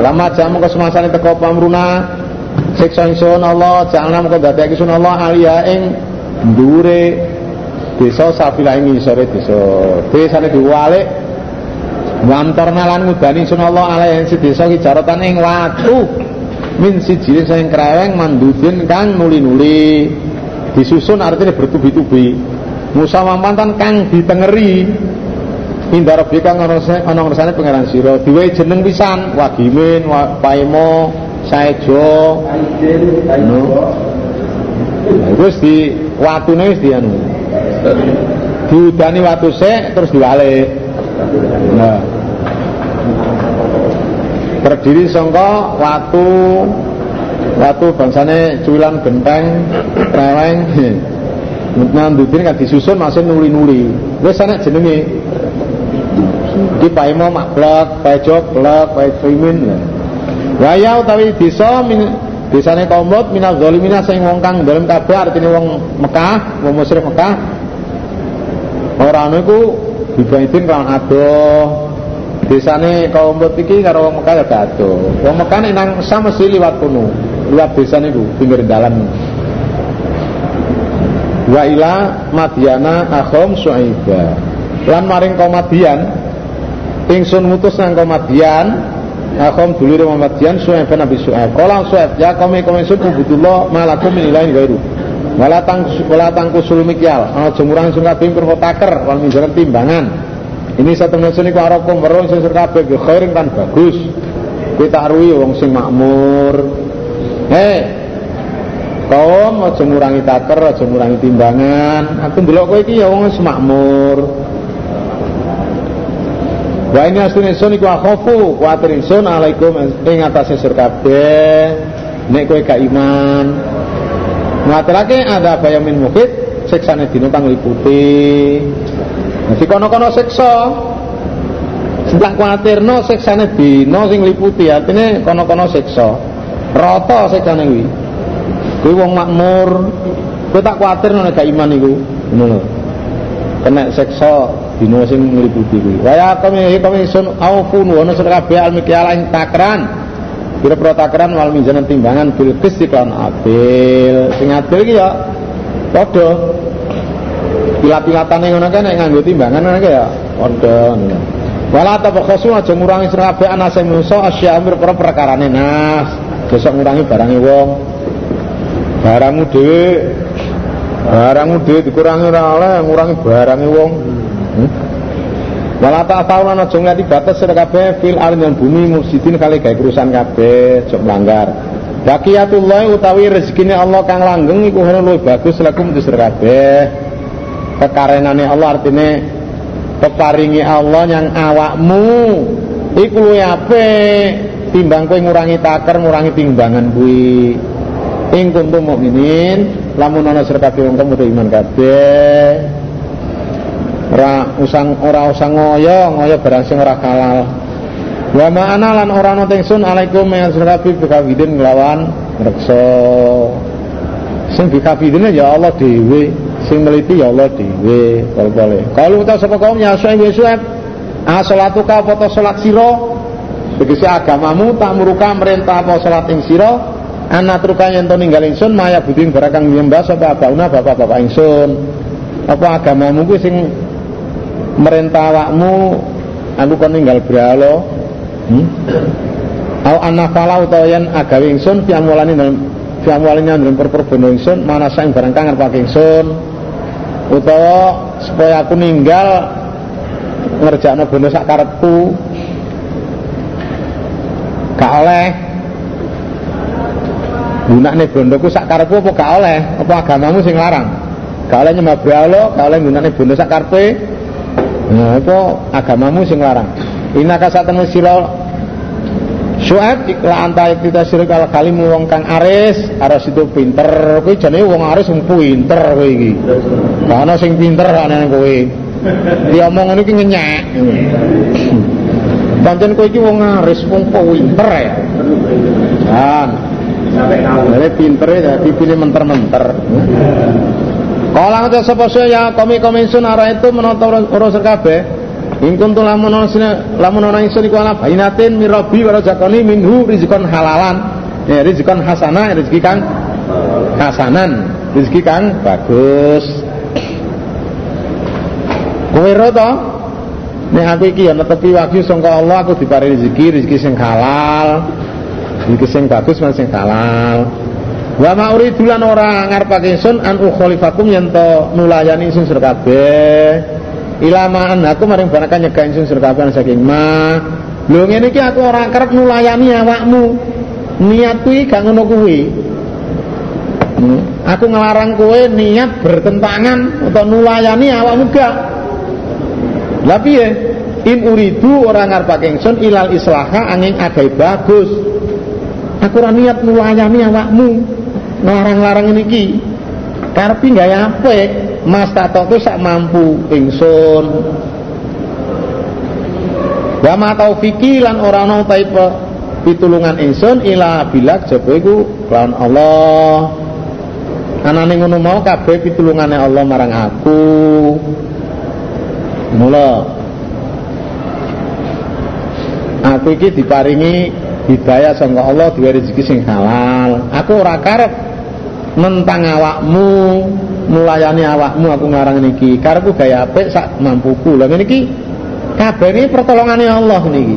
lama jamu kesemasane teko pamruna? Siksa ingsun Allah jangan mengko dadekake sun Allah alia ing dhuwure desa safilah ing ngisore desa. Desane diwalik Wantorna lan ngudani sun Allah alaihi desa ki jaratan ing watu. Min sijilin sing kreweng mandudin kang nuli-nuli. Disusun artinya bertubi-tubi. Musa mampantan kang ditengeri Indah Rabbi kang ana ngersane pangeran sira diwe jeneng pisan Wagimin, Paimo, Saejo. No. Terus di watune wis di anu. Diudani watu sik terus diwalik. Nah. Terdiri sangka watu watu bangsane cuwilan genteng, reweng. Nandudin kan disusun masih nuli-nuli. Wis ana jenenge. Di paimo mak blek, paejo blek, paejoimin. Waya utawi desa desane kaum Lot minal zalimina sing wong kang dalem kabeh artine wong Mekah, wong musyrik Mekah. Ora ana iku dibaidin kelawan adoh. Desane kaum Lot iki karo wong Mekah ya adoh. Wong Mekah nek nang samesti liwat kono, liwat desa niku pinggir dalan. Wa ila Madyana akhom Syuaiba. Lan maring kaum ingsun ngutus nang kaum Madyan Akhom dulure Muhammadian Su'aib Nabi Su'aib Kala Su'aib ya kami kami sun ubudullah malakum min ilahin gairu wala tang wala tangkusul mikyal. Ana jemurang sun kabeh perko taker wal timbangan. Ini satu sun iku arakum weruh sing sur kabeh khairin kan bagus. Kowe tak ruwi wong sing makmur. He kaum aja ngurangi taker aja timbangan. Aku ndelok kowe iki ya wong sing makmur Wa ini asune sun iku akhofu kuatir ingsun alaikum ing atase sir kabeh nek kowe gak iman. Ngaturake ada bayamin mukit siksane dina kang liputi. Dadi kono-kono siksa. Setelah kuatirno siksane dina sing liputi artine kono-kono siksa. Rata siksane kuwi. Kuwi wong makmur. Kowe tak kuatir nek gak iman iku. Ngono. Kena siksa dina sing ngliputi kuwi. Waya kami kami sun aufun wa nasr kabeh al mikyala ing takran pira-pira takran wal mizanan timbangan bil qisti kan adil. Sing adil iki ya padha. Pilat-pilatane ngono kan nek nganggo timbangan ngono ya padha. Wala tabakhasu aja ngurangi sira kabeh ana sing musa asya amir perkarane nas. Besok ngurangi barange wong. Barangmu dhewe barangmu dhewe dikurangi ora oleh ngurangi barange wong? Wala ta'tawna aja nglati batas sira kabeh fil ardi bumi mufsidin kali gawe kerusakan kabeh, aja melanggar. Baqiyatullah utawi rezekine Allah kang langgeng iku ora luwih bagus lakum sira kabeh. Kekarenane Allah artine peparingi Allah yang awakmu iku luwih apik timbang kowe ngurangi taker, ngurangi timbangan kuwi. Ing kuntum mukminin lamun ana sira kabeh wong iman kabeh ora usang ora usang ngoyo ngoyo barang sing ora halal. Wa ma'ana lan ora ana ingsun alaikum ya surabi bikawidin nglawan reksa sing bikawidin ya Allah dhewe. Sing meliti ya Allah dhewe. Boleh kalau kita sapa kaum ya suwe suwe ah salatuka apa salat sira. Tegese agamamu tak muruka merintah apa salat ing sira. Anak truka yen to ninggal ingsun maya buding barang kang nyembah sapa abauna bapak-bapak ingsun apa agamamu kuwi sing merintah awakmu aku kon ninggal bralo hmm? au anafala utawa yen agawe ingsun fi amwalani dalam fi amwalani dalam perperbono ingsun mana saing barang kang ngarep ingsun. Utawa supaya aku ninggal ngerjakno bondo sak karepku. Gak oleh. Gunakne bondoku sak karepku apa gak oleh? Apa agamamu sing larang? Gak oleh nyembah bralo gak oleh gunakne bondo sak karepe Nah, itu agamamu sing larang. Inaka satan sira Syuaib ikla anta kita syirik al kalimu wong kang aris, aris itu pinter. Kowe jane wong aris wong pinter kowe iki. Ana sing pinter ana kowe. Diomong ngene iki ngenyek. Pancen kowe iki wong aris wong pinter ya. Kan. Sampai kau. pinter ya dipilih menter-menter. Kala ngucap sapa ya kami kami sun arah itu menonton urusan kabeh. In kuntum lamun ana lamun ana ingsun iku ala bainatin mirabi minhu rizqan halalan. Ya rizqan hasanah rezeki kang hasanan, rezeki kang bagus. Kowe ro to? Nek aku iki ya netepi wagyu sangka Allah aku diparingi rezeki, rezeki sing halal. Rezeki sing bagus lan sing halal. Wa ma uridu lan ora ngarepake ingsun an ukhalifakum yen to nulayani ingsun sira kabeh. Ilama aku maring barakan nyegah ingsun sira kabeh saking ma. Lho ngene iki aku ora kerep nulayani awakmu. Niat kuwi gak ngono kuwi. Hmm. aku ngelarang kowe niat bertentangan untuk nulayani awakmu gak. Lah piye? In uridu ora ngarepake ingsun ilal islaha angin agai bagus. Aku ora niat nulayani awakmu ngelarang-larang ini ki karepi gak apik mas tato itu sak mampu ingsun wa ma taufiki lan ora ana taipe pitulungan ingsun ila bilak jaba iku lawan Allah. Anane ngono mau kabeh pitulungane Allah marang aku. Mula. Aku iki diparingi hidayah sangka Allah duwe rezeki sing halal. Aku ora karep nentang awakmu melayani awakmu aku ngarang niki. Karepku gaya apik sak mampuku. Lha ngene iki kabeh ini pertolongane Allah niki.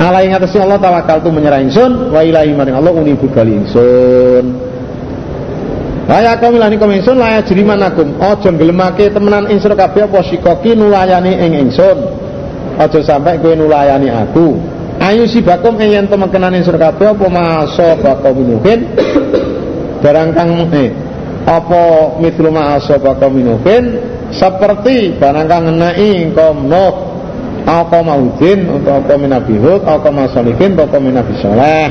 Ala ing atase Allah tawakal tu menyerah ingsun wa ilahi maring Allah unibu bali ingsun. Laya kami lani kami ingsun laya jeriman akum Ojo ngelemake temenan ingsun kabeh apa sikoki nulayani ing ingsun. Ojo sampai kowe nulayani aku. Ayu si bakum ing yen temekenan ingsun kabeh apa maso bakum minuhin Barang kang eh apa mitru ma asabaka minufin seperti barang kang ngenai kaum Nuh apa maudin untuk apa minabi Hud apa masolikin apa minabi soleh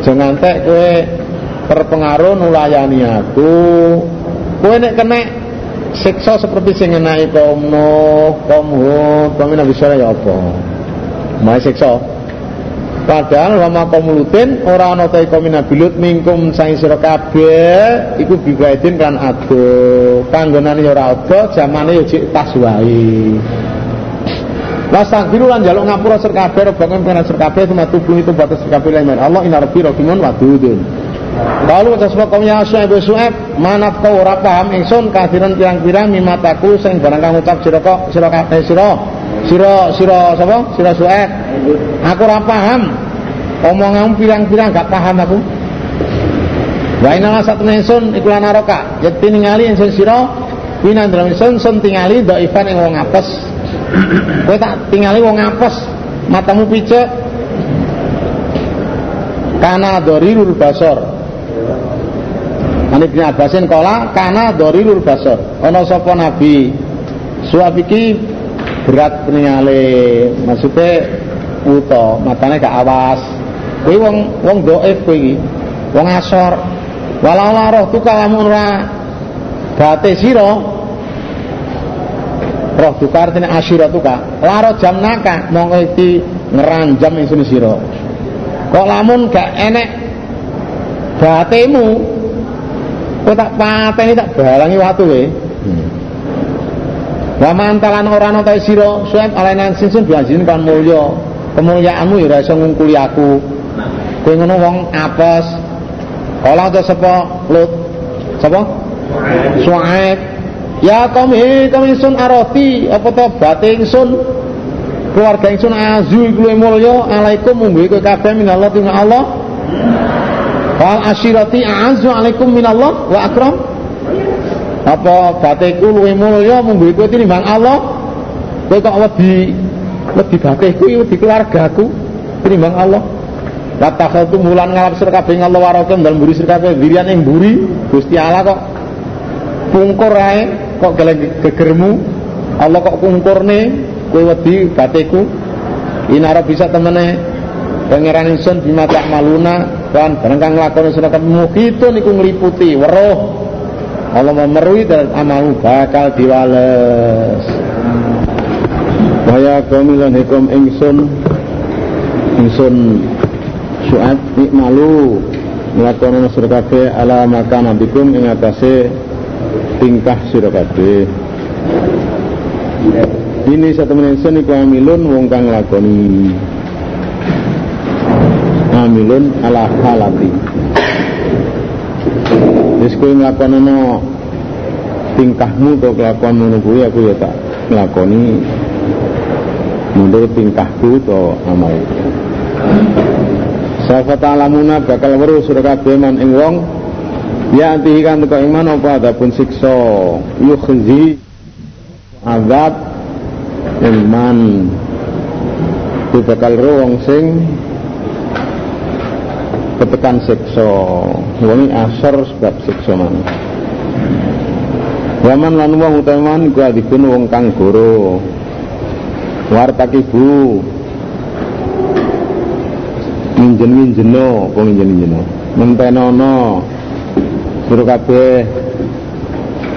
jangan tek kue terpengaruh nulayani aku. Kue nek kena siksa seperti sing ngenai kaum Nuh kaum Hud kaum minabi soleh ya apa? Mau siksa Padahal wama komulutin ora ana ta iku minabilut mingkum saing sira kabeh iku bibaidin kan ado. Panggonane ya ora ada, jamane ya jek tas wae. Wastaghfiru lan jaluk ngapura sir kabeh robangan pengen sir kabeh tumatubu itu batas sir kabeh lan Allah inna rabbi rahimun wadudun. Lalu kata sebab kaum ya Syuaib Syuaib manaf kau ora paham ingsun kasiran pirang-pirang mimataku sing barang kang ucap sira kok sira kabeh sira sira sapa sira Syuaib Aku ora paham. Omonganmu pirang-pirang gak paham aku. Wa inna satu ingsun iku lan aroka. Yekti ningali ingsun sira dalam ingsun sun tingali dhaifan ing wong apes. Kowe tak tingali wong apes. Matamu picek. Kana dorirul basor. Ani bin Abbasin kola kana dorirul basor. Ono sapa nabi. Suap iki berat ningali maksudnya wuta, matane gak awas. Kuwi wong wong iki. Wong asor. Walau roh tuka lamun ora bate sira. Roh tuka artine asyira tuka. Laro jam naka mongko iki ngeranjam ingsun sira. Kok lamun gak enek batemu kowe tak pateni tak balangi watu kowe. Hmm. Wa mantalan ora ana ta sira suwep alanan sinsun biajin kan mulya. Kemuliaanmu ya ora iso ngungkuli aku. Kowe ngono wong apes. Kala ta sapa lut? Sapa? Suaib. Ya kami kami sun aroti apa to bating sun keluarga ingsun azu iku mulya. Alaikum munggu kowe kabeh minallah Allah wal asyirati a'azzu alaikum minallah wa akram apa batiku luwih mulya munggu kowe tinimbang Allah? Kowe kok wedi wedi batihku wedi keluargaku tinimbang Allah? Watakhal tu mulan ngalap sir kabeh Allah warakem dalam buri sir kabeh dirian buri Gusti Allah kok pungkur ae kok geleng gegermu? Allah kok pungkurne? Kowe wedi batiku inara bisa temene pangeran ingsun bima maluna kan barang kang nglakoni sira mukhitun iku ngliputi weruh Allah memerui dan amalu bakal diwales. Waya kami lan hikum ingsun ingsun suat nikmalu nglakono sira kabeh ala makan nabikum ing atase tingkah sira kabeh. Ini satu menit iku amilun wong kang lakoni amilun ala halati wis kowe nglakonono tingkahmu to kelakuan ngono kuwi aku ya tak nglakoni mundur tingkahku to amal Safa ta'lamuna bakal weruh sira kabeh man ing wong ya antihi kan teko iman apa adapun siksa yukhzi azab iman itu bakal wong sing ketekan siksa. Wong asar sebab siksa man. Waman lan wong utaman iku adikun wong kang goro. Wartakibu minjen-minjeno apa minjen-minjeno? Mentenono suruh kabeh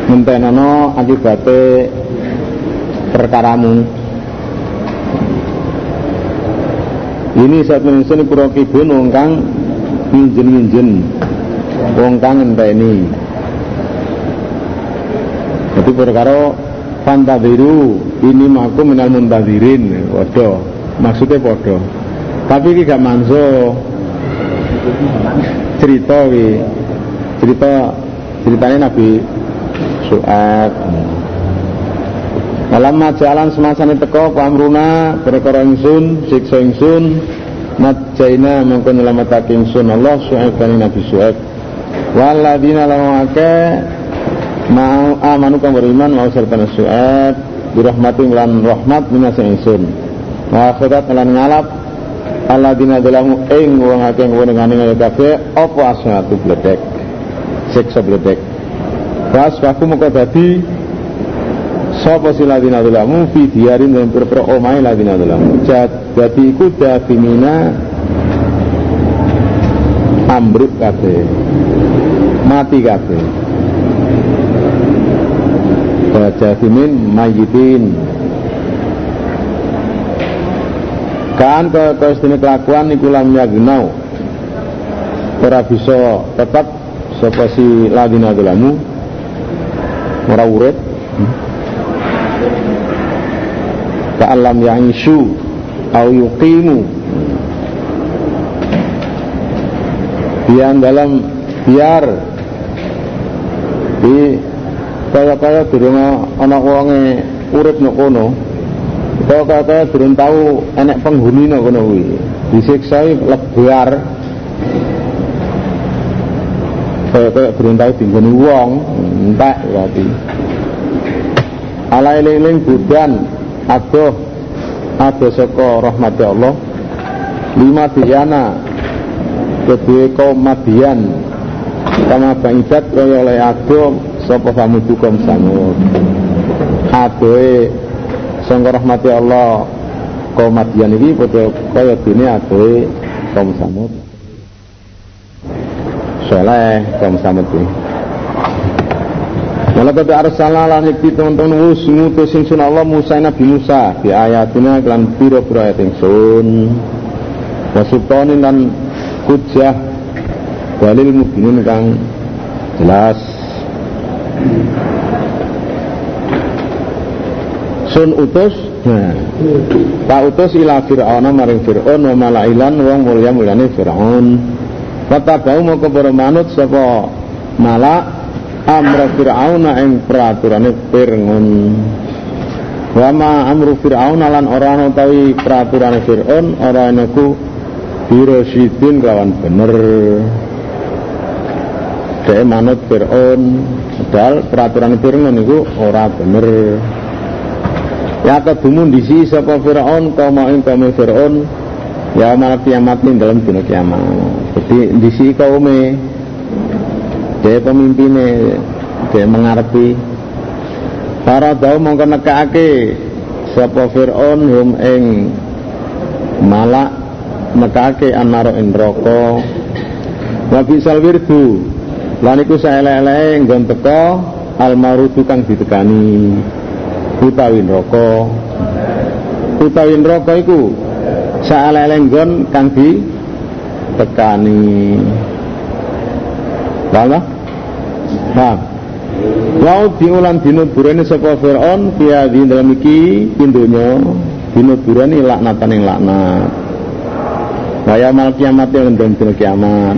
mentenono akibate perkaramu. Ini saat menungso pura kibun wong kang minjen-minjen wong kang ngenteni jadi perkara fantadiru ini maku minal muntadirin waduh maksudnya podo tapi ini gak manso. Cerita ini. Cerita ceritanya Nabi Su'ad. Alam jalan semasane teko pamruna perkara ingsun siksa ingsun najaina mungkin nyelametake ingsun Allah Su'aib kan Nabi Su'aib waladina lamu mau amanu kang beriman mau serta Su'aib birahmatin lan rahmat minas ingsun. Wa akhirat lan ngalap alladzina zalamu ing wong akeh ngene ngene kabeh apa asatu bledek? Siksa bledek. Pas aku moko dadi sapa si ladina zalamu fi diarin dan pira-pira omahe ladina zalamu dadi iku mina ambruk kabeh mati kabeh. Jasimin mayitin kan ke kestine kelakuan niku lam yagnau. Ora bisa tetap sapa si ladina dolamu ora urip ka'alam ya'ishu au yuqimu. Yang dalam biar. Di kaya-kaya durung ana wonge urip nek kono. Kaya kaya durung tahu enek penghuni no kono kuwi. Disiksa lebar kaya kaya durung tahu dinggoni wong entek berarti ala eling budan adoh adoh saka rahmat Allah. Lima diana kedua kaum madian. Kama bangidat kaya oleh adoh sapa samudukum samud. Adohe sangka rahmati Allah kaum Madian ini padha kaya dene adohe kaum Samud. Soleh kaum Samud iki Wala kata arsala lan iki teman-teman wus ngutus ingsun Allah Musa Nabi Musa di ayatina kelan pira-pira ayat ingsun wasubtanin lan kujah dalil mubinin kang jelas. Sun utus? Nah. Tak utus ila fir'auna maring fir'aun wa malailan wong mulya mulyane fir'aun Fatabau mau para manut sapa malak amra fir'auna ing peraturane fir'aun. Wa ma amru fir'auna lan ora utawi peraturane fir'aun ora ana ku birasidin kawan bener. Dek manut Fir'aun Padahal peraturan Fir'aun itu ora bener. Ya kedumun disi sapa Firaun kaum ing kaum Firaun ya malah kiamat ning dalam dina kiamat. Jadi disi kaume dia pemimpinnya dia mengarepi para dau mongko nekake sapa Firaun hum ing malak nekake anaro ing neraka. Wa bisal wirdu lan iku saelek-eleke nggon almarudu kang ditekani utawi neraka. Utawi neraka iku salelenggon kang di tekani Paham? Paham? Wau diulan dinuburane sapa Firaun fiya di dalam iki pintunya dinuburane laknatan ing laknat. Kaya mal kiamat yang ndang dina kiamat.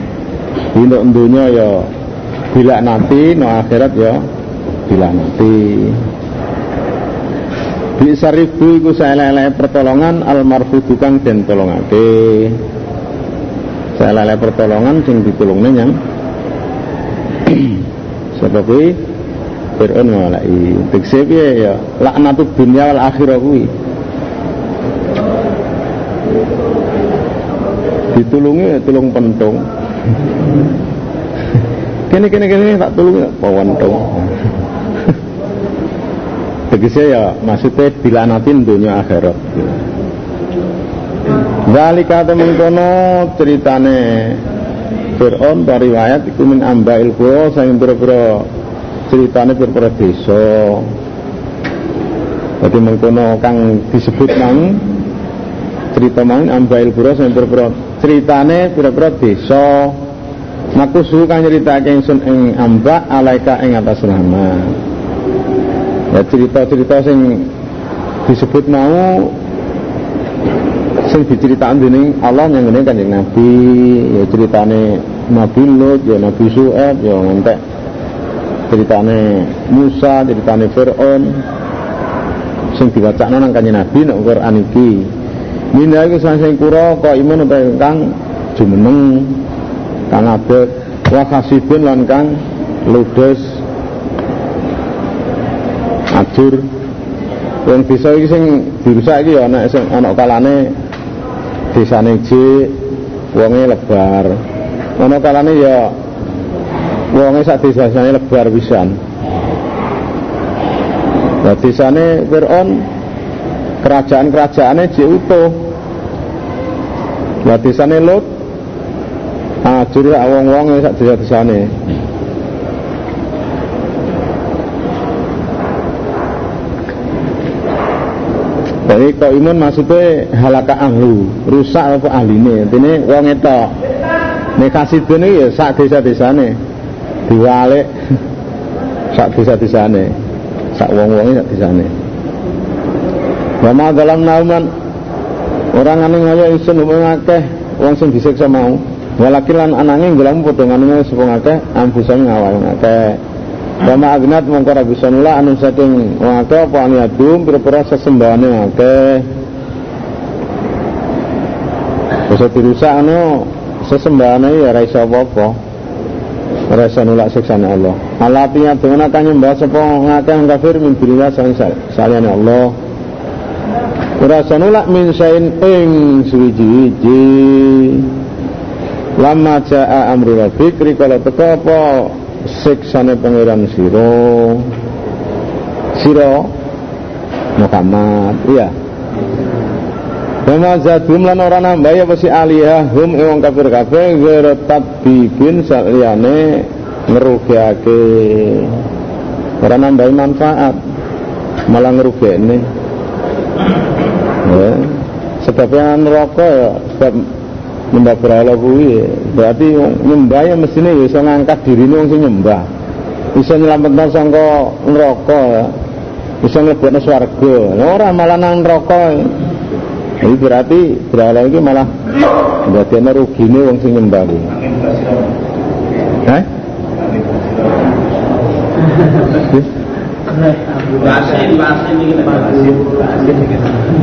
Dino dunya ya nanti no akhirat ya nanti. Bisa ribu iku saelele pertolongan al marfudu kang den tolongake. Saelele pertolongan sing ditulungne nyang Sapa kuwi? Fir'aun malai Tegese piye ya laknatud dunia wal akhirah kuwi. Ditulungi ya tulung pentung. kene kene kene tak tulungi pentung. Tegese ya maksudnya dilanatin dunia akhirat. Zalika temen kono ceritane Fir'aun dari riwayat iku min ambail qura sing pira-pira ceritanya berpura desa. Jadi mengkono kang disebut nang cerita mang ambail bura sing berpura ceritane berpura desa. Naku suhu kang nyritake ingsun ing amba alaika ing atas nama. Ya cerita-cerita sing disebut mau sing diceritakan dening Allah yang ini kanjeng Nabi. Ya ceritane Nabi Lut ya Nabi Su'eb ya ngantek. Ceritane Musa, ceritane Fir'aun. Sing diwacakno nang kanjeng Nabi nek Quran iki. Mina iku sing kura kok imun utawa kang jumeneng kang abet. Wa kasibun lan kang ludes ajur. Wong desa iki sing dirusak iki ya ana sing ana kalane desane jik wonge lebar ana kalane ya wonge sak desane lebar pisan Nah, desane Fir'aun kerajaan-kerajaannya jek utuh. Nah, desane Lut ajur lah wong-wong sak desa-desane. Jadi kok imun maksudnya halaka ahlu, rusak apa ahline. Intine wong itu. Nek kasidene ya sak desa-desane. Diwalik sak desa-desane. Sak wong-wonge sak desane. Wa dalam nauman. Orang ane ngaya isun umum akeh wong sing disiksa mau. Walakin lan ananging gelam padha ngene sapa ngawal akeh Bama agnat bisa nula anu saking akeh apa aniadum pira-pira sesembahane akeh. Bisa dirusak anu sesembahane ya ra iso apa-apa. Rasa nulak siksane Allah. Alatinya dengan akan nyembah sapa ngakeh kafir min billah saliyane Allah. Rasa nulak min sain ing suwiji-wiji lama jaa amru rabbik rikala teka apa siksane pangeran sira sira Muhammad iya Wama zadum lan nambah ya pasti aliyah hum ewang kafir kabeh ghairu tadbibin saliyane ngerugiake. Ora nambah manfaat malah ngerugekne. Ya. Sebabnya neraka ya sebab nyembah berhala kuwi berarti nyembah ya mestine ya iso ngangkat dirine wong sing nyembah. Iso nyelametno sangka neraka ya. Iso mlebokno swarga. Ora malah nang neraka. Ini berarti berhala ini malah rugi rugine wong sing nyembah kuwi. Hah?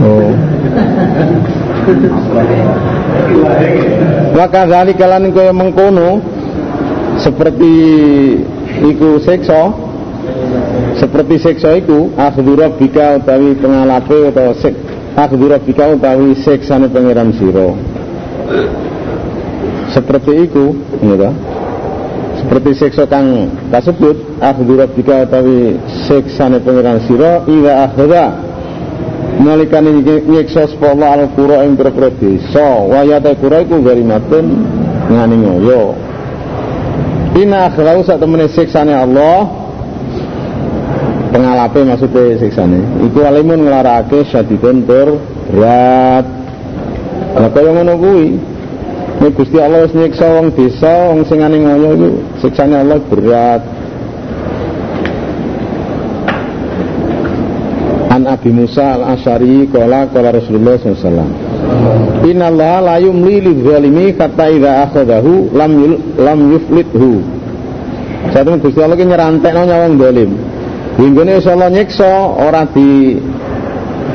Oh. Maka dari kalian kaya mengkono seperti iku sekso seperti sekso iku akhdhu rabbika utawi pengalape atau sek akhdhu rabbika utawi siksane pangeran sira seperti itu gitu. seperti siksa kang kasebut akhdhu rabbika utawi siksane pangeran sira ila akhira nalikane nyiksa sapa Allah al-qura ing pira-pira desa. Wa ya ta qura iku garimatun ngani ngoyo. Ina akhirat sak temene siksane Allah pengalape maksudnya siksane. Iku alimun nglarake syadidun tur berat nah kaya ngono kuwi. Gusti Allah wis nyiksa wong desa wong sing ngoyo iku siksane Allah berat An Abi Musa al-Asyari Kala Kala Rasulullah SAW Inna Allah la yumli lidzalimi kata idha akhadahu lam, yul, lam yuflithu. Satu Gusti Allah ini nyerantek no nyawang dolim. Hingga ini Allah nyiksa Orang di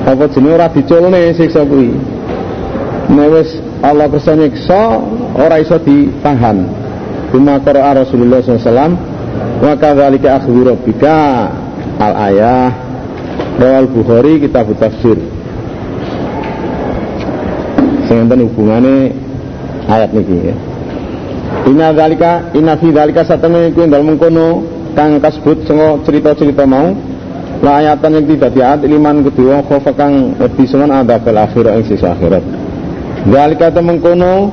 Apa jenis orang diculne siksa kuwi. Nek Allah kersa nyiksa Orang iso ditahan. Bima qara'a Rasulullah SAW Wa kadzalika akhdhu rabbika al-ayah Rawal Bukhari kitab tafsir. Enten hubungane ayat niki ya. Inna dzalika inna fi dzalika satene iku dalem mengkono kang kasebut sanga cerita-cerita mau la ayatan yang tidak diat liman kedua khofa kang wedi semen ada fil akhirah ing sisa akhirat. Dzalika temengkono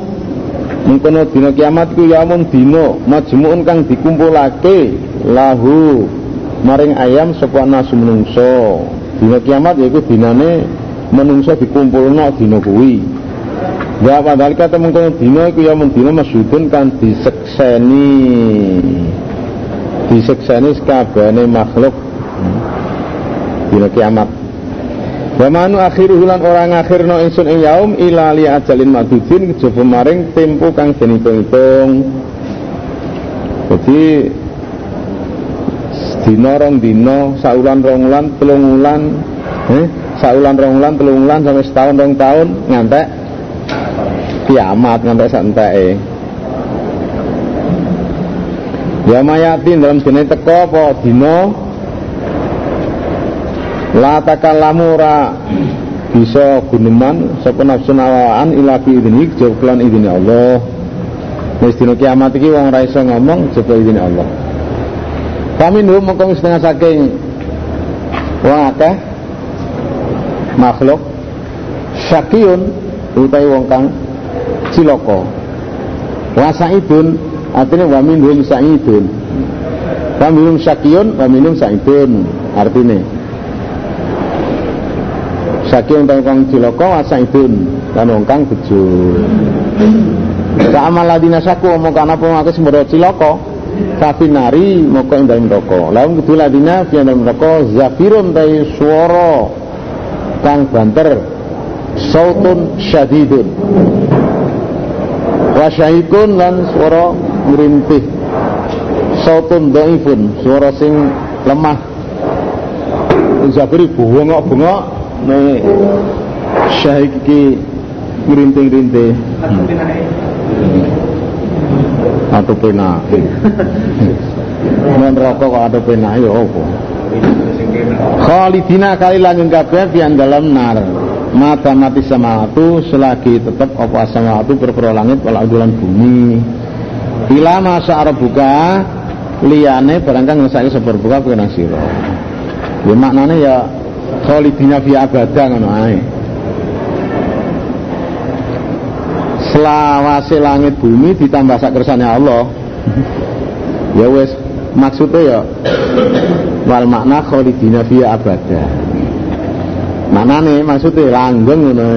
mengkono dina kiamat ku yamun dina majmuun kang dikumpulake lahu maring ayam sapa nasu menungso. Dina kiamat yaiku dinane menungso dikumpulno dina kuwi. Ya padahal kata mengkono dina iku ya mendina masyudun kan disekseni. Disekseni sekabehane makhluk. Dina kiamat. Wa manu akhiru lan ora ngakhirno ingsun ing yaum ila li ajalin madudin kejaba maring tempo kang den hitung Jadi dina rong dina saulan rong ulan telung ulan eh saulan rong ulan telung ulan sampai setahun rong tahun ngantek. Kiamat ngantek santeke ya mayatin dalam jenis teko apa dina? La takallamu ora bisa guneman sapa nafsu nawaan ila bi idzni jauh idzni Allah. Dina kiamat iki wong ora iso ngomong jauh idzni Allah Faminhum mengkong setengah saking wong akeh makhluk syakiyun utai wong kang ciloko wa saidun artinya wa minhum saidun. Wa minhum syakiyun wa minhum saidun artinya. Syakiyun utai wong ciloko wa saidun dan wong kang bejo Ka amal ladina syaku pun aku sembrono ciloko kafinari moko ing dalem neraka. Lawan kudu ladina fi dalem neraka zafirun tai swara kang banter sautun syadidun. Wa syahikun lan swara ngrintih. Sautun dhaifun swara sing lemah. Zafiri bengok-bengok nek syahik iki ngrintih-rintih atau pena. Men rokok kok pena ya apa? Khalidina kali lanjut kabeh pian dalam nar. Mata mati sama itu selagi tetap apa sama itu berperoleh langit wal adulan bumi. Ila masa buka liane barangkali ngesake sebar buka kena sira. Ya maknanya ya khalidina fi abadah ngono ae selawase langit bumi ditambah sakersane Allah. Ya wes maksudnya ya wal makna khalidina fi abada. Nih maksudnya langgeng ngono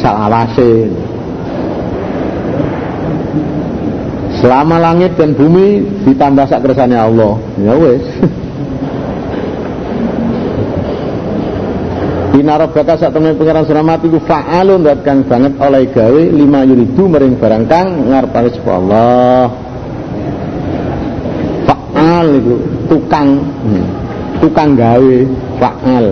salawase selama langit dan bumi ditambah sakersane Allah. Ya wes Inarobaka saat temen pengiran selamat itu fa'alun dat kang banget oleh gawe lima yuridu mering barang kang ngarepake Allah. Fa'al itu tukang hmm. tukang gawe fa'al.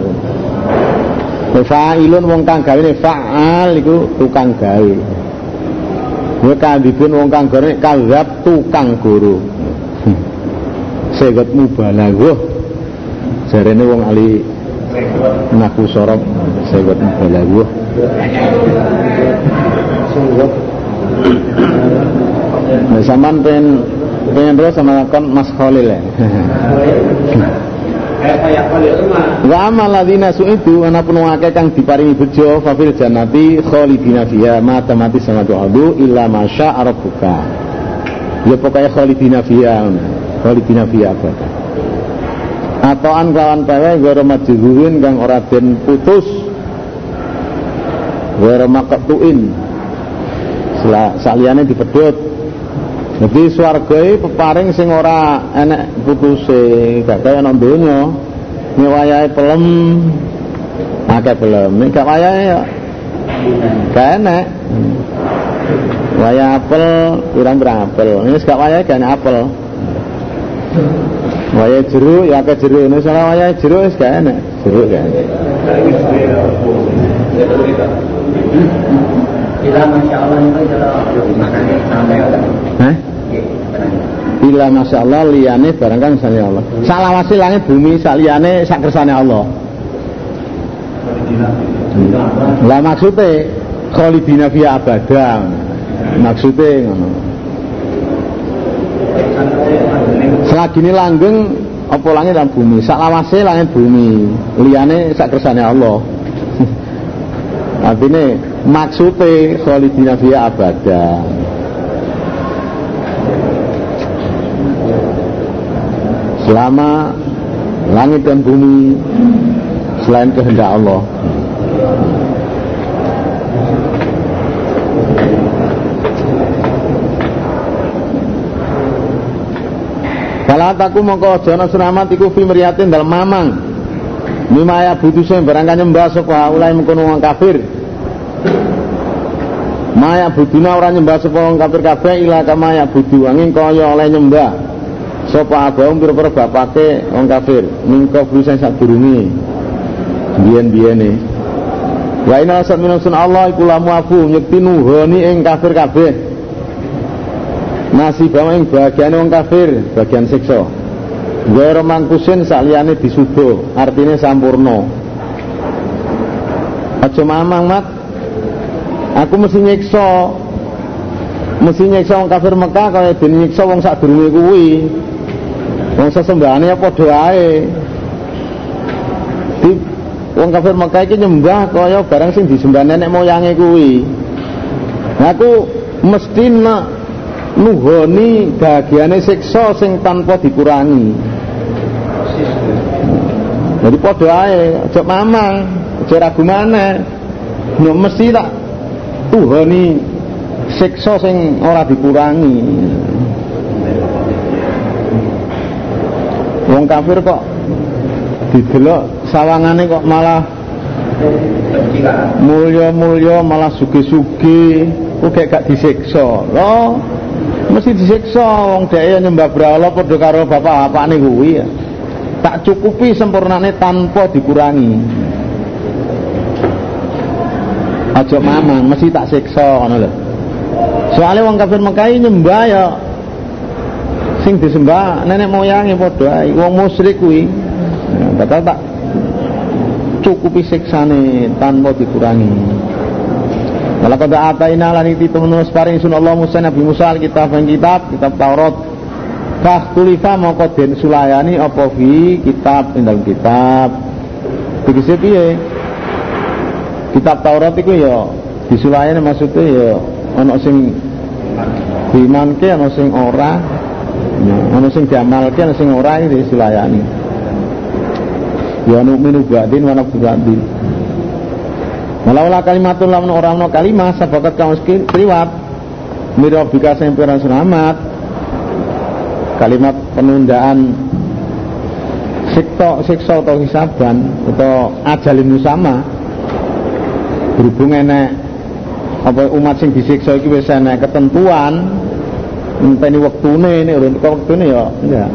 Fa'ilun wong kang gawe fa'al itu tukang gawe. Wa kadibun wong kang gawe kadzab tukang guru. Hmm. Segot mubalaghah. Jarene wong ali naku sorop. Saya buat balagu nah, sampan pengen pengen terus sama kon Mas Khalil ya? Wa amal ladina su'idu anapun wake kang diparingi bejo fafil janati khalidina fiha mata mati sama tu'adu illa masya rabbuka. Ya pokoknya khalidina fiha khalidina fiha abada atoan kawan pewe gara majzurin kang ora den putus. Gara maketuin saliyane dipedhot. Jadi swargae peparing sing ora enek putuse gak kaya nang donya. Nyewayahe pelem akeh belum nek gak wayahe ya gak enak wayah apel kurang berapel ini gak wayahe gak enak apel wayah jeruk ya akeh jeruk. Ini salah wayah jeruk wis gak enak. Jeruk gak enak. Bila Masya Allah itu makannya sampai Hah? Bila Masya Allah liyane barang kan misalnya Allah. Salawasi langit bumi saliyane sak kersane Allah. Lah maksudnya Khalidina fiya abada. Maksudnya ngono Selagi ini langgeng apa langit dan bumi? Salawasi langit bumi. Liyane sak kersane Allah. Artinya maksudnya khalidina fiya abada. Selama langit dan bumi selain kehendak Allah Kalau taku mongko aja selamat iku fi mriyatin mamang. Mima ya butuh sing barang nyembah sapa ulai mengkono wong kafir. Maya buduna orang nyembah sapa wong kafir kabeh ila kama ya budu angin kaya oleh nyembah. Sapa abang pira-pira bapake wong kafir? Mingko blu sing sadurunge. Biyen-biyene wa inna asad Allah iku lamu afu nyekti nuhoni ing kafir kabeh nasibah ing bagian wong kafir bagian siksa. Gairo mangkusin saliyane disudo artinya sampurno aja mamang mat. Aku mesti nyiksa. Mesti nyiksa wong kafir Mekah kaya den nyiksa wong sadurunge kuwi. Wong sesembahane padha ae? Di wong kafir Mekah iki nyembah kaya barang sing disembah nenek moyange kuwi. Aku mesti nak nuhoni bagiane siksa sing tanpa dikurangi. Jadi padha ae aja mamang aja ragu maneh. No mesti tak tuhani siksa sing ora dikurangi. Wong kafir kok didelok sawangane kok malah mulya-mulya malah sugi-sugi. Kok gak disiksa lho mesti disiksa wong dhek nyembah berhala padha karo bapak-bapakne kuwi ya. Tak cukupi sempurnane tanpa dikurangi. Aja mamang mesti tak siksa ngono lho. Soalnya wong kafir Mekah nyembah ya sing disembah nenek moyange padha ae. Wong musyrik kuwi. Batal tak cukupi siksane tanpa dikurangi Kalau kada ataina lan iki temenus paring sun Allah Musa Nabi Musa kitab kitab kitab Taurat Fakhtulifa mongko den sulayani apa fi kitab dalam kitab. Tegese piye? Kitab Taurat iku ya disulayani maksudnya ya ana sing dimanke ana sing ora. Ya, ana sing diamalke ana sing ora iki disulayani. Ya nu'minu ba'din wa nafsu ba'din. Walaula kalimatun lamun ora ana kalimah sabakat kaum kliwat mirabika sing selamat? Kalimat penundaan sikto siksa atau hisaban atau ajalin musama berhubung enek apa umat sing disiksa iki wis enek ketentuan ngenteni wektune ini urun wektune ya enggak.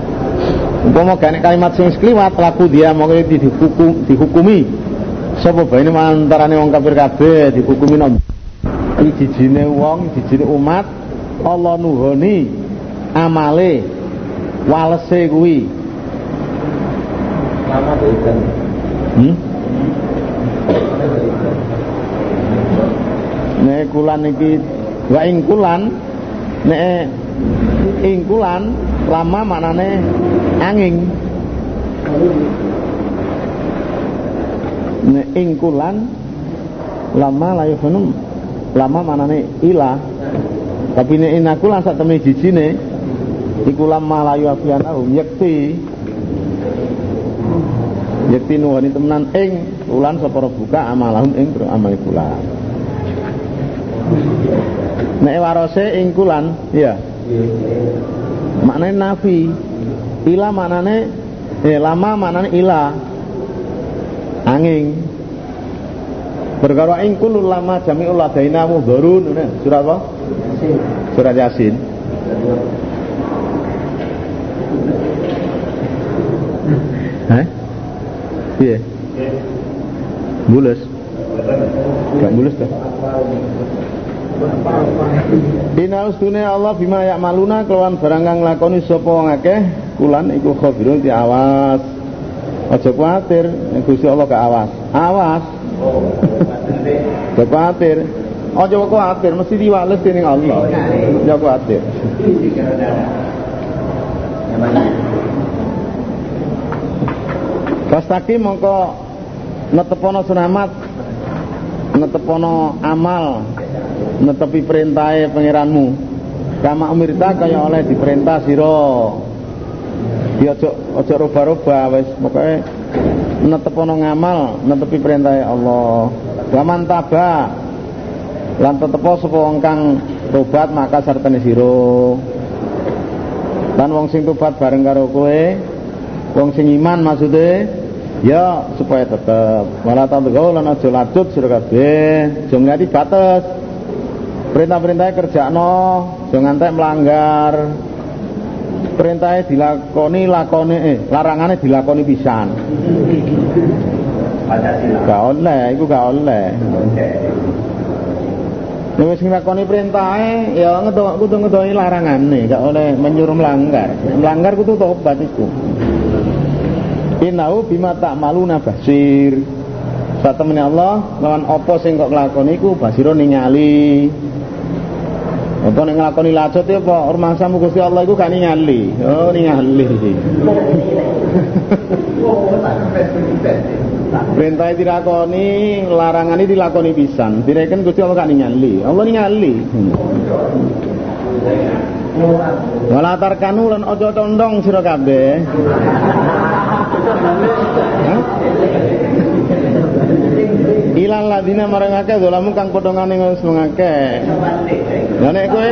Gak kalimat sing sekliwat laku dia mau dihukum dihukumi sapa bae antarane wong kafir kabeh dihukumi nom. Jijine wong jijine umat Allah nuhoni amale walese kuwi. Hmm? nek kulan iki wa ing kulan nek ing kulan lama maknane angin nek ing kulan lama layu funum lama manane ilah tapi nek inakulan sak temene jijine iku lama layu afianahum yakti yakti nuhani temenan ing ulan sapa buka amalahum ing amal kula nek warose ing kulan ya maknane nafi. Ila maknane eh lama maknane ila angin Perkara ing kullu lama jami'ul ladaina mudharun. Surat apa? Surat Yasin. Hah? Iya. Bulus. Gak bulus dah. Dina ustune Allah bima yak maluna kelawan barang kang lakoni sapa wong akeh kulan iku khabirun ti awas. Aja kuwatir nek Gusti Allah gak awas. Awas. Gak kuwatir. Aja kuwatir mesti diwales dening Allah. Ya kuwatir. Pastaki mongko netepono sunamat netepono amal netepi perintahe pangeranmu kama umirta kaya oleh diperintah sira dia ojo ojo roba-roba wis. Pokoke netepono ngamal netepi perintahe Allah. Waman taba lan tetepo sapa wong kang tobat maka sartane sira. Lan wong sing tobat bareng karo kowe wong sing iman maksude ya supaya tetap malah tadgau lan aja lacut sira kabeh aja nglati batas. Perintah-perintah kerjakno aja ngantek melanggar perintahnya dilakoni lakoni eh larangane dilakoni pisan gak oleh iku gak oleh Nek wis nglakoni perintahe ya ngetok kudu ngedohi larangane, gak oleh menyuruh melanggar. Melanggar kudu tobat iku. Innahu bima ta'maluna basir. Satemene Allah lawan apa sing kok nglakoni iku basira ningali. Apa nek nglakoni lacut ya apa rumangsamu Gusti Allah iku gak ningali. Oh ningali. Perintah dilakoni, ini dilakoni pisan. Direken Gusti Allah gak ningali. Allah ningali. Wala tarkanu lan aja condong sira kabeh. Ilal ladina marang akeh dolamu kang padha ngene wis mengakeh. Lah nek kowe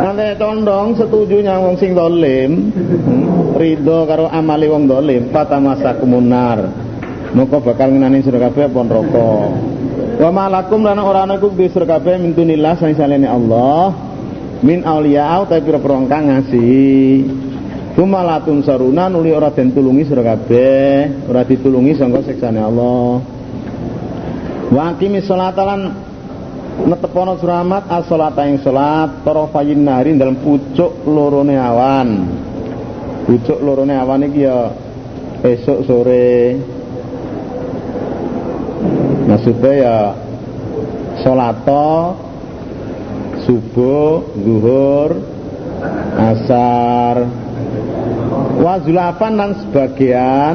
nganti condong setuju nyang wong sing dolim, hmm, ridho karo amali wong dolim, patamasa kumunar. Moko bakal ngenani sira kabeh pon neraka. Wa malakum lan ora ana iku di sira kabeh min dunillah Allah min auliya tapi pira-pira kang ngasih. Kumalatun saruna nuli ora den tulungi sira kabeh, ora ditulungi sangka siksane Allah. Wa aqimi sholata lan netepono suramat as-sholata ing salat tarafayin nahari dalam pucuk lorone awan. Pucuk lorone awan iki ya esok sore. Maksudnya ya sholato subuh, zuhur, asar, wazulafan dan sebagian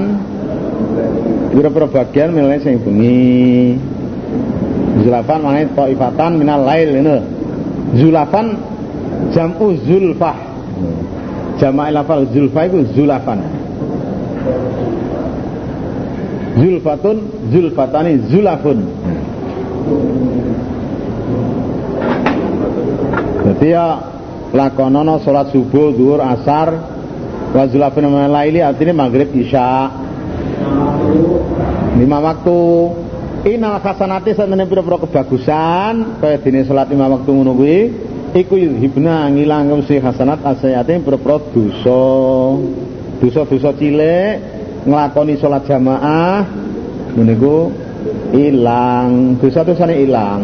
beberapa bagian milih sing bengi zulafan maknanya ta'ifatan minal lail ini. Zulafan jam'u zulfah. Jama'il lafal zulfah itu zulafan. Zulfatun zulfatani zulafun. Jadi ya lakonono sholat subuh, duhur, asar wa zulafin laili artinya maghrib isya. Lima waktu Inal hasanati satene pira-pira kebagusan kaya dene salat lima waktu ngono kuwi iku hibna ngilang si hasanat asayate pira-pira dosa. Dosa-dosa cilik nglakoni salat jamaah ngene iku ilang, dosa-dosane ilang.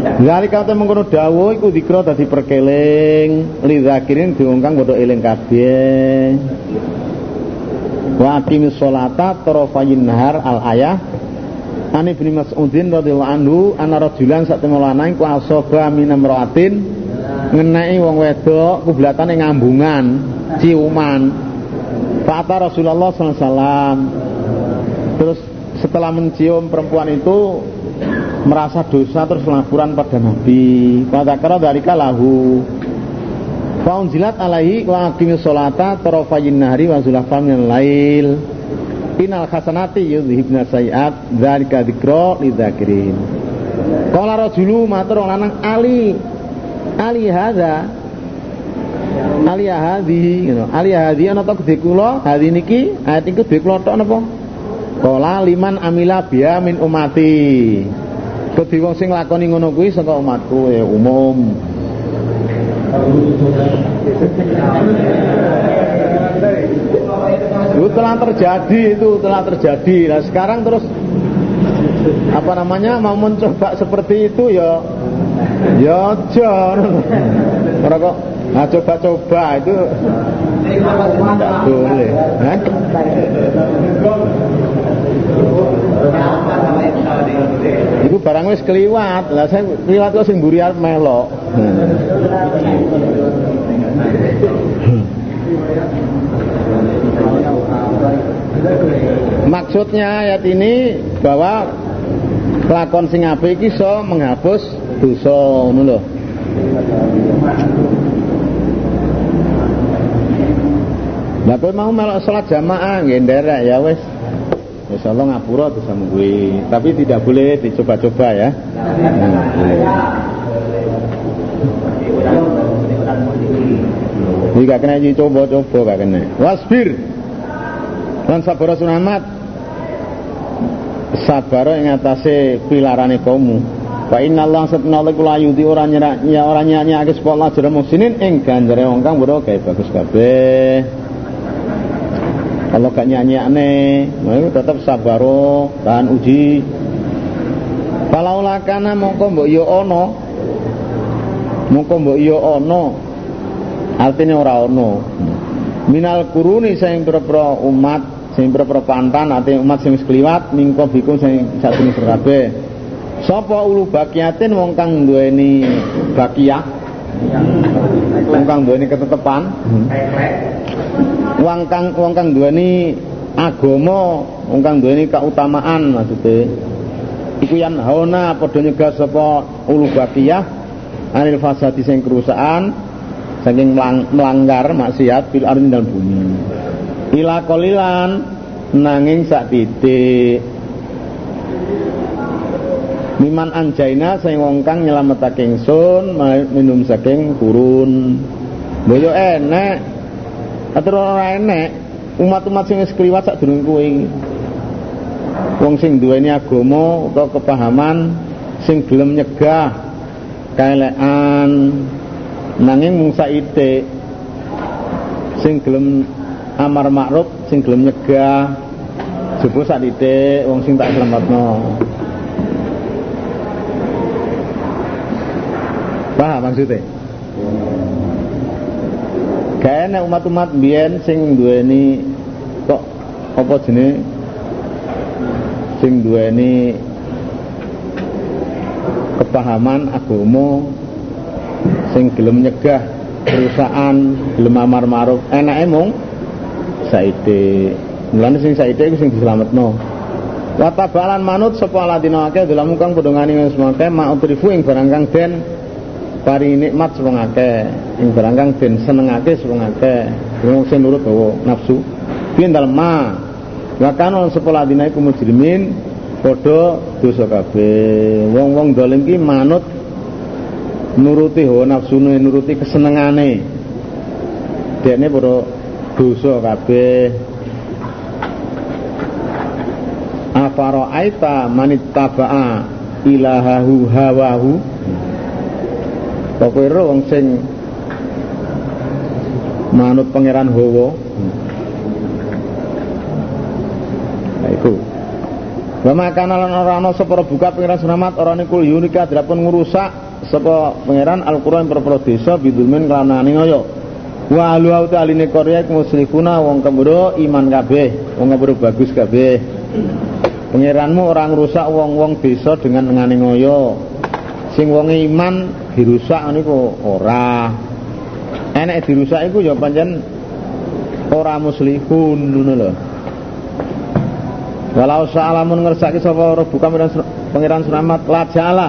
Dari kata mengkono dawuh iku dikira dadi perkeling lidzakirin diungkang padha eling kabeh. Wa aqimis sholata tarafayin nahar al ayah Ani bin Mas'udin radhiyallahu anhu ana rajulan sak temu lanang ku asaba minamraatin ngenai wong wedok kublatane ngambungan ciuman Fata Rasulullah sallallahu alaihi wasallam terus setelah mencium perempuan itu merasa dosa terus laporan pada Nabi. Fadzakara dzalika lahu. Faunzilat alaihi wa aqimis sholata tarafayin nahri wa zulafan minal lail. Inal hasanati yudhibna sayiat dzalika dzikra lidzakirin. Qala rajulu matur lanang ali ali hadza ali hadhi ngono. Ali hadhi ana ta gedhe kula, hadhi niki ayat iku gedhe kula tok napa? Liman amila biya min umati. Wong sing lakoni ngono kuwi saka umatku ya umum. Itu telah terjadi itu telah terjadi. Nah sekarang terus apa namanya mau mencoba seperti itu ya ya jangan kok nah coba-coba itu tidak boleh nah? itu barang wis keliwat lah saya keliwat kok sing mburi melok Maksudnya ayat ini bahwa kelakon sing apik iki iso menghapus dosa ngono lho. Lah kowe mau melok salat jamaah nggih nderek ya wis. Wis Allah ngapura bisa kuwi, tapi tidak boleh dicoba-coba ya. Ini gak kena dicoba-coba gak kena. Wasbir. Lan sabar sunamat. Sabar yang atase pilarane kaummu. Wa inna Allah satna Allah kula yudi ora nyerak ya ora nyanyake sapa Allah jare musinin ing ganjare wong kang gawe bagus kabeh. Kalau gak nyanyiane, nah tetap sabaro tahan uji. Falaula kana mongko mbok yo ana. Mongko mbok yo ana. Artinya ora ana. Minal kuruni sing pira umat sing pira pantan ate umat sing wis kliwat mingko bikum sing satune kabeh. Sapa ulu bakiatin wong kang duweni bakiyah. Wong kang duweni ketetepan. Wong kang wong kang duweni agama, wong kang duweni keutamaan maksudnya. Iku yan hauna padha nyegah sapa ulu bakiyah anil fasadi sing kerusakan saking melanggar maksiat fil ardi dalam bumi. Ila kolilan nanging sak titik Miman anjaina sing wong kang nyelametake ingsun minum saking kurun. Boyo enek. Atur ora enek. Umat-umat sing wis kliwat sak durung kowe Wong sing duweni agama utawa kepahaman sing gelem nyegah kaelekan nanging mung saithik sing gelem amar makruf sing gelem nyegah jebul sak titik wong sing tak selamatno Paham maksudnya? Kayaknya umat-umat biyen sing duweni kok apa jenis sing duweni kepahaman agama sing gelem nyegah perusahaan gelem amar ma'ruf enake mung saite mulane sing saite iku sing dislametno wa tabalan manut sapa ladina akeh dalam kang padha ngani semake ma utrifu ing barang kang den pari nikmat wong akeh ing barang kang den senengake wong akeh sing nurut hawa nafsu. Pindal ma. Wa kana sapa ladina iku mujrimin padha dosa kabeh. Wong-wong dolim ki manut nuruti hawa nafsune nuruti kesenengane. Dekne padha dosa afara aita manittaba'a ilahahu hawahu Kowe ro wong sing manut pangeran hawa. Nah iku. Wa makana lan ora ana sapa buka pangeran sunamat ora niku yunika drapun ngrusak sapa pangeran Al-Qur'an perpro desa bidulmen kelanane ngoyo. Wa alu aline Korea muslimuna wong kemburo iman kabeh, wong kemburo bagus kabeh. Pangeranmu orang ngrusak wong-wong desa dengan ngene ngoyo. Sing wonge iman dirusak niku ora. Enek dirusak iku ya pancen ora muslihun ngono lho. Walau sa'alamun ngersaki sapa buka pangeran selamat la jala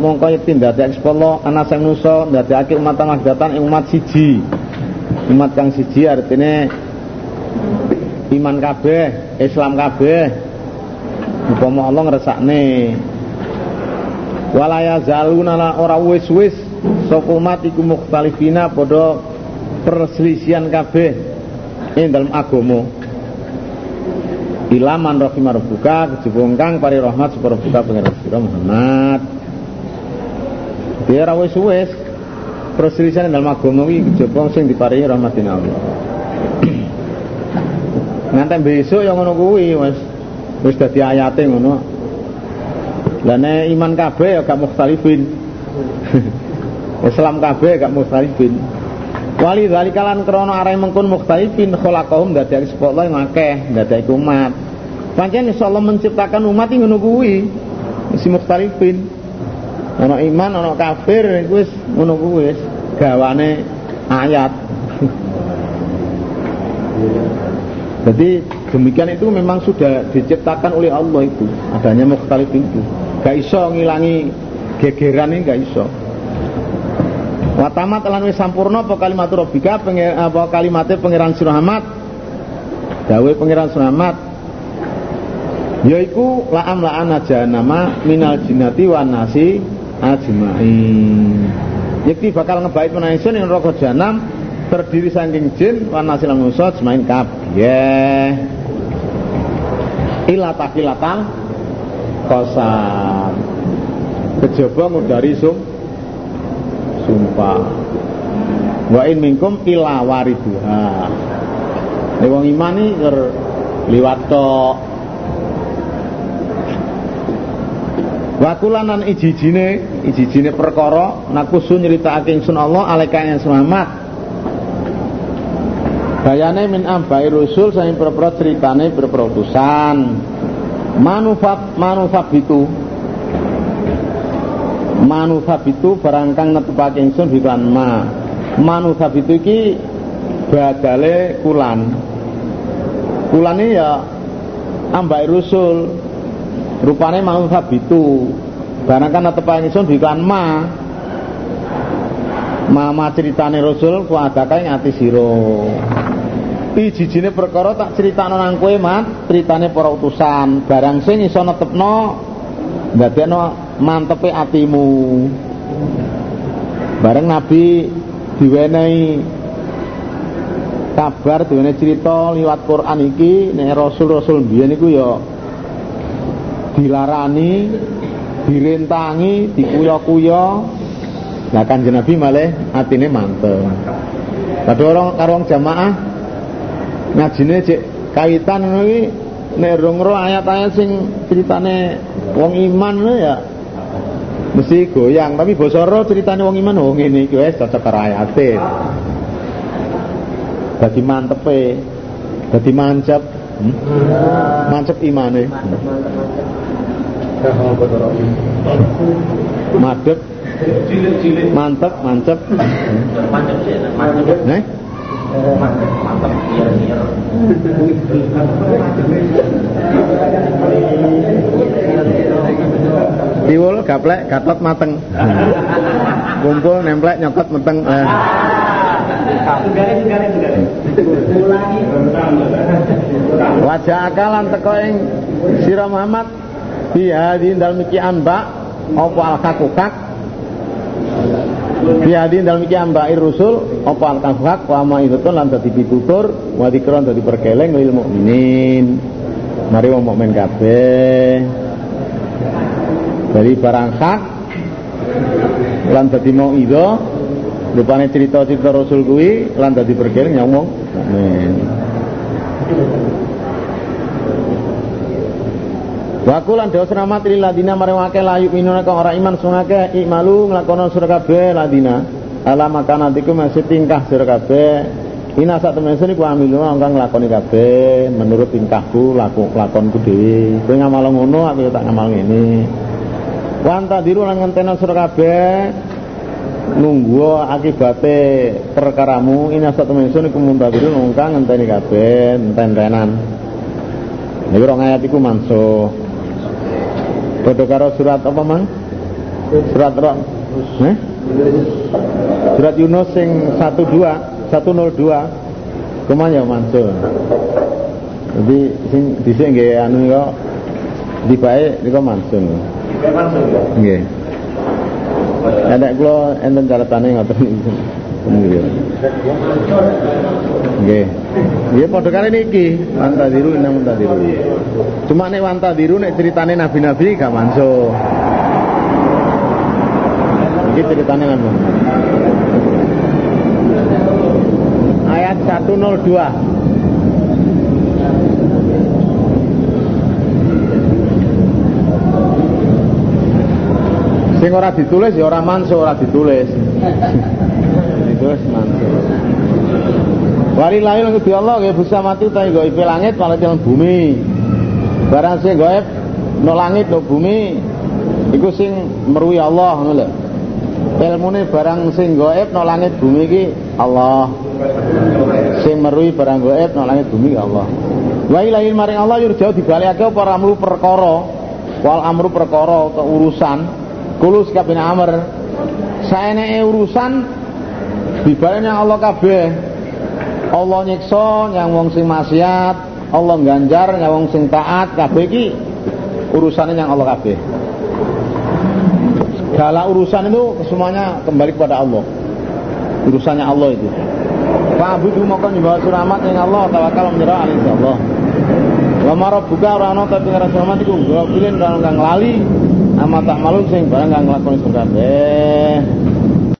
mongko tindak ekspolo ana sing nusa ndadekake umat magdatan ing umat siji. Umat kang siji artine iman kabeh, Islam kabeh. Upama Allah ngresakne walaya zaluna la ora wis-wis. Sapa umat iku mukhtalifina padha perselisihan kabeh ing dalam agama ilaman rahimah rabbuka kejaba kang pari rahmat sapa rabbuka pangeran sira Muhammad. Dia ra wis wis perselisihan dalam agama iki kejaba sing diparingi rahmatin Allah. Besok yang ngono kuwi wis. Wis dadi ayate ngono lah iman kabeh ya gak mukhtalifin Islam kabeh gak mukhtalifin Wali zalikalan krana mengkun mukhtalifin khalaqahum dadi sepuluh yang akeh dadi umat. Pancen insyaallah menciptakan umat ngono kuwi. Isi mukhtalifin. Ana iman, ana kafir wis ngono gawane ayat. Jadi demikian itu memang sudah diciptakan oleh Allah itu adanya mukhtalifin itu. Gak iso ngilangi gegeran ini gak iso. Watamat lan wis sampurna apa kalimat rabbika apa kalimate pangeran Sira Ahmad. Dawe pangeran Sira Ahmad yaiku la'am nama minal jinnati wan nasi ajmain. Yakti bakal ngebait menawa ing neraka jahanam terdiri saking jin wan nasi lan manusa ajmain kabeh. Ila kosan. Kejaba ngudari sum sumpah wa in minkum ila wariduha nek wong iman iki liwat tok Wa kulanan ijijine ijijine perkara nakusu nyritakake ingsun Allah alaika yang selamat. Bayane min ambai rusul saing perpro ceritane berperutusan. Manufat manufat itu. Itu barang kang netepake ingsun iklan ma. Itu iki badale kulan. Kulane ya ambak rusul. Rupane itu. Barang kang netepake ingsun iklan ma. Mama ceritane Rasul ku adaka ing ati sira. Ijijine perkara tak critakno nang kowe, Mat, ceritane para utusan. Barang sing iso netepno ndadekno mantepe atimu bareng Nabi diwenehi kabar diwenehi cerita liwat Quran iki nek rasul-rasul biyen iku ya dilarani direntangi dikuya-kuya lah kanjeng Nabi malah atine mantep padha orang karo jamaah ngajine cek kaitan ngono iki nek ayat-ayat sing ceritane wong iman ya mesti goyang. Tapi bosoro ceritanya wong iman wong ini iki wis cocok karo ayate. Dadi mantepe dadi mancep hmm? mancep imane. Madep mantep mancep hmm? mantap Diwul gaplek gatot mateng. Kumpul nemplek nyokot meteng. Eh. Wajah akalan teko ing sira Muhammad di hadi dalem iki amba apa al kakukak Biadin dalam iki ambai rusul apa al hak wa ma idutun lan dadi pitutur wa dikron dadi perkeleng lil mukminin. Mari wong mukmin kabeh. Dari barang hak lan dadi mau ido rupane cerita-cerita rasul kuwi lan dadi perkeleng yang wong mukmin. Wakulan dewa selamat lil ladina marang akeh layu minuna kang ora iman sungake ikmalu nglakono sira kabeh ladina. Ala makanatiku masih tingkah sira kabeh. Ina sak temen sini ku amilu kang nglakoni kabeh menurut tingkahku laku lakonku dhewe. Kowe ngamal ngono aku tak ngamal ngene. Wanta diru lan ngentena sira kabeh nunggu akibate perkaramu ina sak temen sini ku muntadiru kang ngenteni kabeh enten-entenan. Ini rong ayat iku mansuh. Padha karo surat apa mang? Surat Rom. Eh? Surat Yunus sing 12, 102. Ke mana ya Mansur? Jadi sing dhisik nggih anu kok dibae nika Mansur. Nggih. Ada kula enten catatane ngoten. nggih. Nggih. Nggih padha kali niki, wantadiru inna muntadiru. Cuma nek wantadiru nek ceritane nabi-nabi gak mansuh. Iki ceritane nabi. Ayat 102. Sing ora ditulis ya ora mansuh, ora ditulis. ditulis mansuh. Walillahi lan Gusti Allah bisa mati utawi gaib langit malah jalan bumi. Barang sing gaib no langit no bumi iku sing meruhi Allah ngono lho. Ilmune barang sing gaib no langit bumi iki Allah. Sing meruhi barang gaib no langit bumi Allah. Wa ilahi maring Allah yurjau dibalikake apa ramlu perkara wal amru perkara atau urusan kulus kabeh amr saeneke urusan dibalene Allah kabeh. Allah nyiksa yang wong sing maksiat. Allah ganjar yang wong sing taat. Kabeh iki urusannya yang Allah kabeh. Segala urusan itu semuanya kembali kepada Allah. Urusannya Allah itu. Fa'budu maka nyembah suramat yang Allah tawakal menyerah alaihi Allah. Wa marabbuka ora ana tapi rasul mati ku gofilin kang lali ama tak malu sing barang kang nglakoni kabeh